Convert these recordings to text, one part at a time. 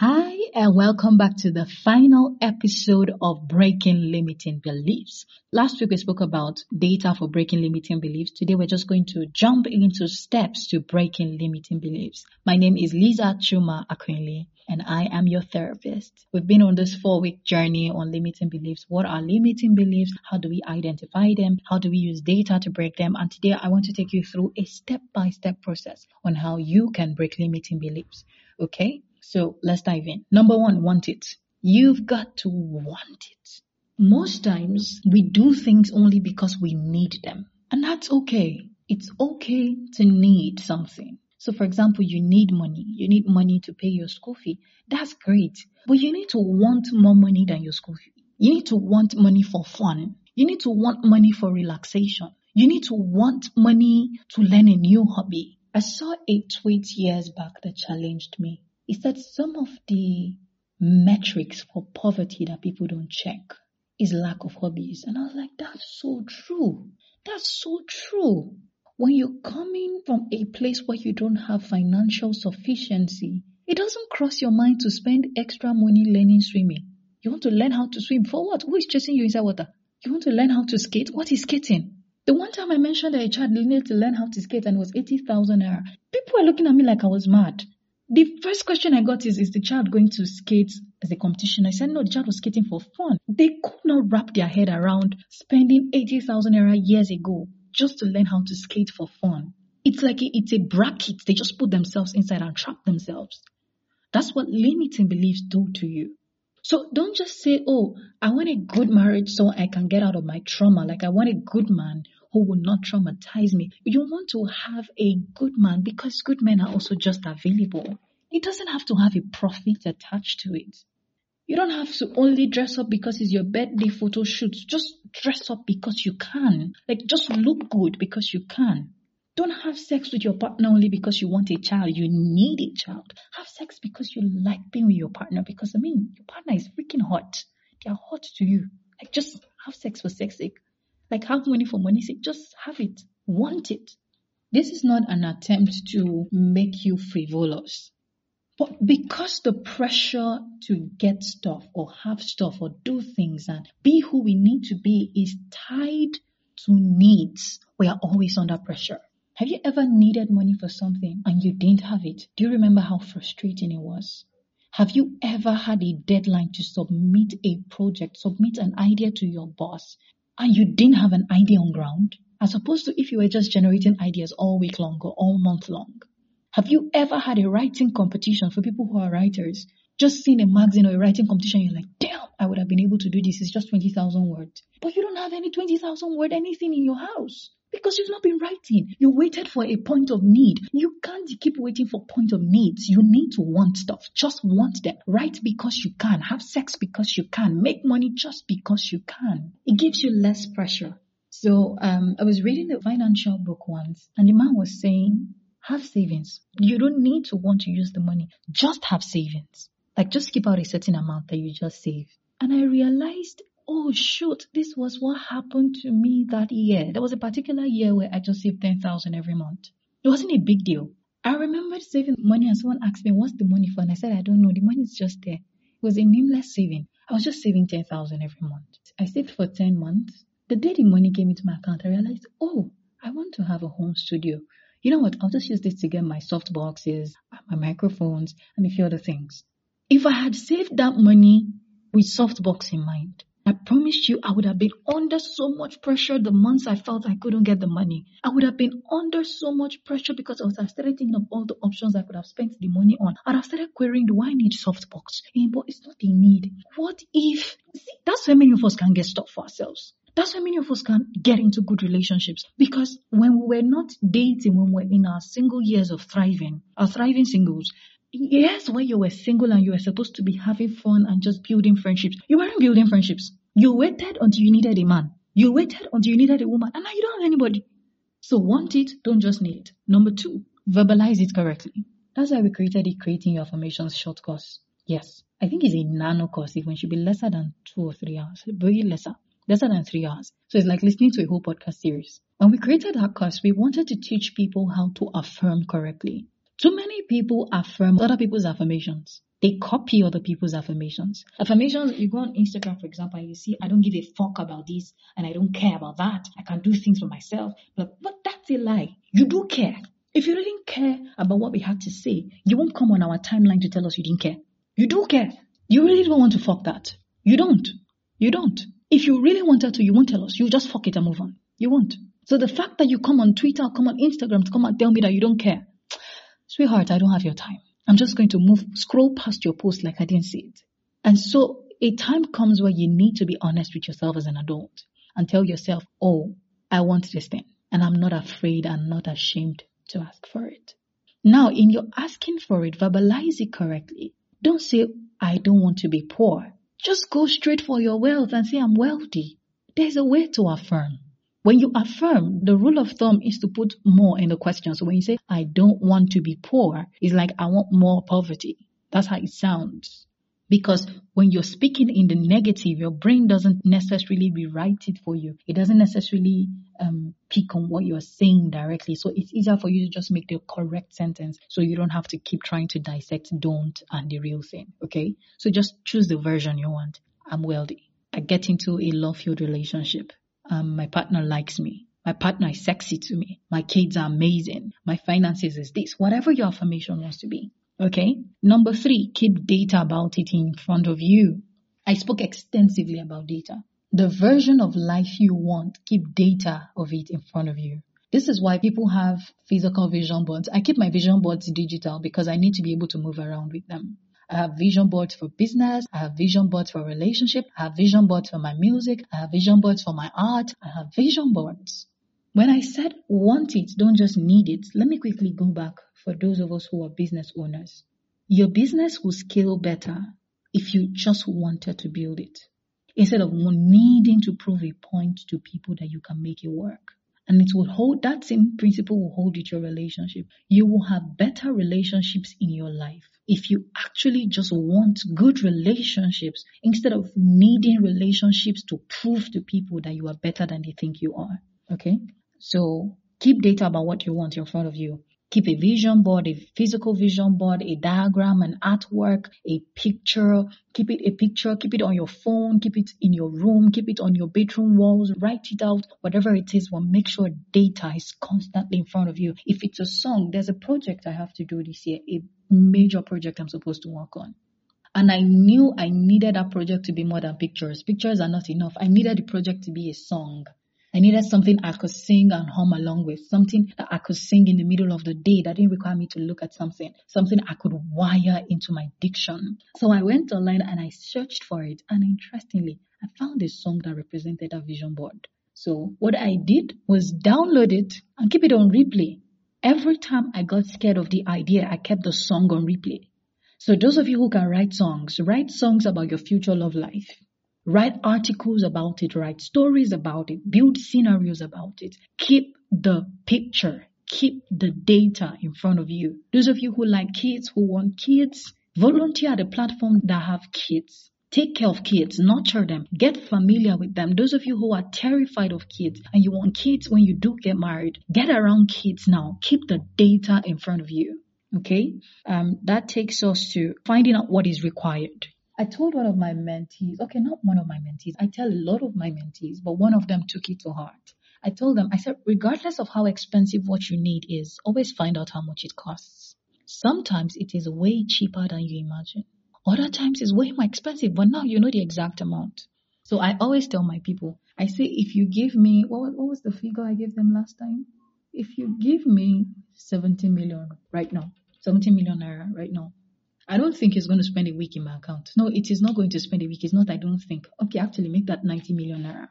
Hi, and welcome back to the final episode of Breaking Limiting Beliefs. Last week we spoke about data for breaking limiting beliefs. Today we're just going to jump into steps to breaking limiting beliefs. My name is Liza Chuma Akwinli and I am your therapist. We've been on this four week journey on limiting beliefs. What are limiting beliefs? How do we identify them? How do we use data to break them? And today I want to take you through a step by step process on how you can break limiting beliefs. Okay? So let's dive in. Number one, want it. You've got to want it. Most times we do things only because we need them. And that's okay. It's okay to need something. So for example, you need money. You need money to pay your school fee. That's great. But you need to want more money than your school fee. You need to want money for fun. You need to want money for relaxation. You need to want money to learn a new hobby. I saw a tweet years back that challenged me is that some of the metrics for poverty that people don't check is lack of hobbies. And I was like, that's so true. That's so true. When you're coming from a place where you don't have financial sufficiency, it doesn't cross your mind to spend extra money learning swimming. You want to learn how to swim for what? Who is chasing you inside water? You want to learn how to skate? What is skating? The one time I mentioned that a child needed to learn how to skate and it was 80,000 naira, people were looking at me like I was mad. The first question I got is, is the child going to skate as a competition? I said, no, the child was skating for fun. They could not wrap their head around spending 80,000 naira years ago just to learn how to skate for fun. It's like it's a bracket. They just put themselves inside and trap themselves. That's what limiting beliefs do to you. So don't just say, oh, I want a good marriage so I can get out of my trauma. Like I want a good man who will not traumatize me. You want to have a good man because good men are also just available. It doesn't have to have a profit attached to it. You don't have to only dress up because it's your birthday photo shoot. Just dress up because you can. Like just look good because you can. Don't have sex with your partner only because you want a child. You need a child. Have sex because you like being with your partner because I mean, your partner is freaking hot. They are hot to you. Like just have sex for sex sake. Like have money for money's sake. Just have it. Want it. This is not an attempt to make you frivolous. But because the pressure to get stuff or have stuff or do things and be who we need to be is tied to needs, we are always under pressure. Have you ever needed money for something and you didn't have it? Do you remember how frustrating it was? Have you ever had a deadline to submit a project, submit an idea to your boss, and you didn't have an idea on ground? As opposed to if you were just generating ideas all week long or all month long. Have you ever had a writing competition for people who are writers? Just seen a magazine or a writing competition, you're like, damn, I would have been able to do this. It's just 20,000 words. But you don't have any 20,000 word anything in your house because you've not been writing. You waited for a point of need. You can't keep waiting for point of needs. You need to want stuff. Just want them. Write because you can. Have sex because you can. Make money just because you can. It gives you less pressure. So um, I was reading a financial book once, and the man was saying, have savings. You don't need to want to use the money. Just have savings. Like just keep out a certain amount that you just save. And I realized oh shoot, this was what happened to me that year. There was a particular year where I just saved 10,000 every month. It wasn't a big deal. I remember saving money and someone asked me, what's the money for? And I said, I don't know. The money is just there. It was a nameless saving. I was just saving 10,000 every month. I saved for 10 months. The day the money came into my account, I realized, oh, I want to have a home studio. You know what? I'll just use this to get my soft boxes, my microphones, and a few other things. If I had saved that money with softbox in mind, I promise you, I would have been under so much pressure the months I felt I couldn't get the money. I would have been under so much pressure because I was started thinking of all the options I could have spent the money on. And I started querying, do I need softbox? And, eh, but it's not a need. What if? See, that's why many of us can get stuck for ourselves. That's why many of us can get into good relationships because when we were not dating, when we we're in our single years of thriving, our thriving singles, yes, when you were single and you were supposed to be having fun and just building friendships, you weren't building friendships. You waited until you needed a man. You waited until you needed a woman, and now you don't have anybody. So want it, don't just need it. Number two, verbalize it correctly. That's why we created the Creating Your Affirmations short course. Yes, I think it's a nano course. It should be lesser than two or three hours. Very lesser. Lesser than three hours. So it's like listening to a whole podcast series. When we created that course, we wanted to teach people how to affirm correctly. Too many people affirm other people's affirmations. They copy other people's affirmations. Affirmations, you go on Instagram, for example, and you see, I don't give a fuck about this and I don't care about that. I can do things for myself. But, but that's a lie. You do care. If you didn't care about what we had to say, you won't come on our timeline to tell us you didn't care. You do care. You really don't want to fuck that. You don't. You don't. If you really wanted to, you won't tell us. You just fuck it and move on. You won't. So the fact that you come on Twitter, come on Instagram to come and tell me that you don't care, sweetheart, I don't have your time. I'm just going to move, scroll past your post like I didn't see it. And so a time comes where you need to be honest with yourself as an adult and tell yourself, oh, I want this thing. And I'm not afraid and not ashamed to ask for it. Now, in your asking for it, verbalize it correctly. Don't say, I don't want to be poor. Just go straight for your wealth and say, I'm wealthy. There's a way to affirm. When you affirm, the rule of thumb is to put more in the question. So when you say, I don't want to be poor, it's like, I want more poverty. That's how it sounds. Because when you're speaking in the negative, your brain doesn't necessarily rewrite it for you. It doesn't necessarily um, pick on what you're saying directly. So it's easier for you to just make the correct sentence so you don't have to keep trying to dissect don't and the real thing. Okay? So just choose the version you want. I'm wealthy. I get into a love filled relationship um, my partner likes me. My partner is sexy to me. My kids are amazing. My finances is this. Whatever your affirmation wants to be. Okay. Number three, keep data about it in front of you. I spoke extensively about data. The version of life you want, keep data of it in front of you. This is why people have physical vision boards. I keep my vision boards digital because I need to be able to move around with them. I have vision boards for business. I have vision boards for relationship. I have vision boards for my music. I have vision boards for my art. I have vision boards. When I said want it, don't just need it, let me quickly go back for those of us who are business owners. Your business will scale better if you just wanted to build it instead of needing to prove a point to people that you can make it work. And it will hold, that same principle will hold with your relationship. You will have better relationships in your life if you actually just want good relationships instead of needing relationships to prove to people that you are better than they think you are. Okay. So keep data about what you want in front of you. Keep a vision board, a physical vision board, a diagram, an artwork, a picture. Keep it a picture, keep it on your phone, keep it in your room, keep it on your bedroom walls, write it out, whatever it is, but make sure data is constantly in front of you. If it's a song, there's a project I have to do this year, a major project I'm supposed to work on. And I knew I needed that project to be more than pictures. Pictures are not enough. I needed the project to be a song. I needed something I could sing and hum along with, something that I could sing in the middle of the day that didn't require me to look at something, something I could wire into my diction. So I went online and I searched for it. And interestingly, I found a song that represented a vision board. So what I did was download it and keep it on replay. Every time I got scared of the idea, I kept the song on replay. So those of you who can write songs, write songs about your future love life. Write articles about it, write stories about it, build scenarios about it. Keep the picture, keep the data in front of you. Those of you who like kids, who want kids, volunteer at a platform that have kids. Take care of kids, nurture them, get familiar with them. Those of you who are terrified of kids and you want kids when you do get married, get around kids now. Keep the data in front of you. Okay? Um, that takes us to finding out what is required. I told one of my mentees, okay, not one of my mentees, I tell a lot of my mentees, but one of them took it to heart. I told them, I said, regardless of how expensive what you need is, always find out how much it costs. Sometimes it is way cheaper than you imagine. Other times it's way more expensive, but now you know the exact amount. So I always tell my people, I say, if you give me, what, what was the figure I gave them last time? If you give me 70 million right now, 70 million naira right now, I don't think he's going to spend a week in my account. No, it is not going to spend a week. It's not, I don't think. Okay, actually make that 90 million naira.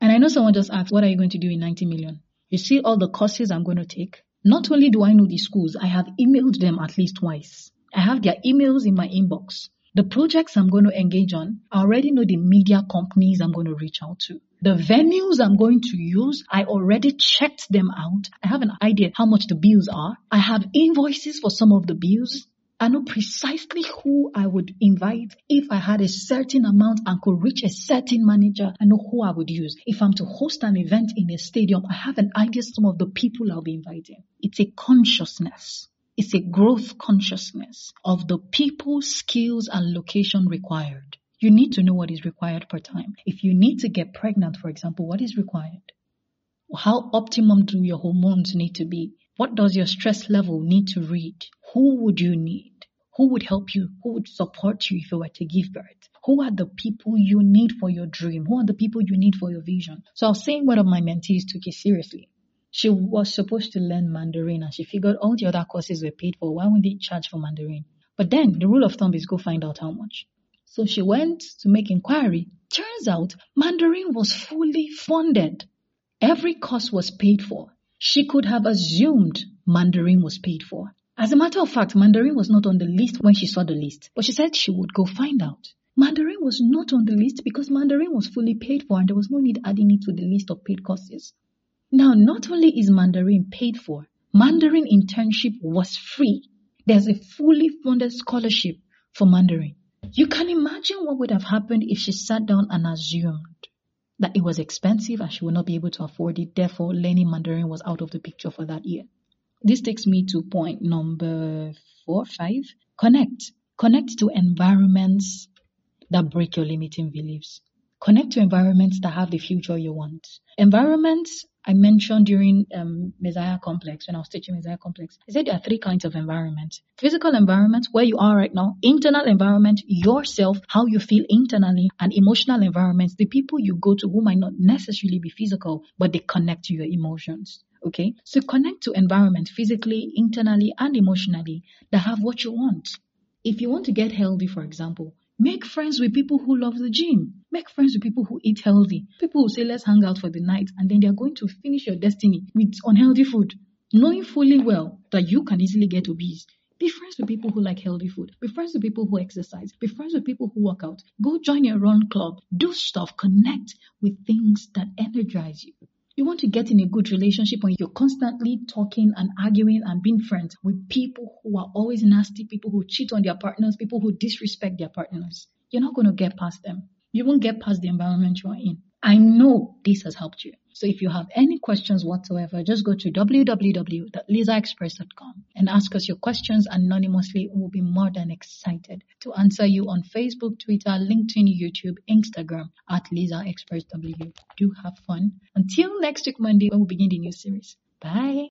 And I know someone just asked, what are you going to do in 90 million? You see all the courses I'm going to take? Not only do I know the schools, I have emailed them at least twice. I have their emails in my inbox. The projects I'm going to engage on, I already know the media companies I'm going to reach out to. The venues I'm going to use, I already checked them out. I have an idea how much the bills are. I have invoices for some of the bills. I know precisely who I would invite if I had a certain amount and could reach a certain manager. I know who I would use. If I'm to host an event in a stadium, I have an idea some of the people I'll be inviting. It's a consciousness. It's a growth consciousness of the people, skills, and location required. You need to know what is required per time. If you need to get pregnant, for example, what is required? How optimum do your hormones need to be? What does your stress level need to read? Who would you need? Who would help you? Who would support you if you were to give birth? Who are the people you need for your dream? Who are the people you need for your vision? So I was saying one of my mentees took it seriously. She was supposed to learn Mandarin and she figured all the other courses were paid for. Why wouldn't they charge for Mandarin? But then the rule of thumb is go find out how much. So she went to make inquiry. Turns out Mandarin was fully funded. Every course was paid for. She could have assumed Mandarin was paid for. As a matter of fact, Mandarin was not on the list when she saw the list, but she said she would go find out. Mandarin was not on the list because Mandarin was fully paid for and there was no need adding it to the list of paid courses. Now, not only is Mandarin paid for, Mandarin internship was free. There's a fully funded scholarship for Mandarin. You can imagine what would have happened if she sat down and assumed that it was expensive and she would not be able to afford it. Therefore, learning Mandarin was out of the picture for that year. This takes me to point number four, five. Connect. Connect to environments that break your limiting beliefs. Connect to environments that have the future you want. Environments I mentioned during um, Messiah Complex, when I was teaching Messiah Complex, I said there are three kinds of environment. Physical environment, where you are right now, internal environment, yourself, how you feel internally, and emotional environments, the people you go to who might not necessarily be physical, but they connect to your emotions. Okay, so connect to environment physically, internally, and emotionally that have what you want. If you want to get healthy, for example, Make friends with people who love the gym. Make friends with people who eat healthy. People who say, let's hang out for the night, and then they're going to finish your destiny with unhealthy food, knowing fully well that you can easily get obese. Be friends with people who like healthy food. Be friends with people who exercise. Be friends with people who work out. Go join a run club. Do stuff. Connect with things that energize you. You want to get in a good relationship when you're constantly talking and arguing and being friends with people who are always nasty, people who cheat on their partners, people who disrespect their partners. You're not going to get past them. You won't get past the environment you're in. I know this has helped you. So if you have any questions whatsoever, just go to www.lisaexpress.com and ask us your questions anonymously. We'll be more than excited to answer you on Facebook, Twitter, LinkedIn, YouTube, Instagram at Liza. Do have fun. Until next week, Monday, when we begin the new series. Bye.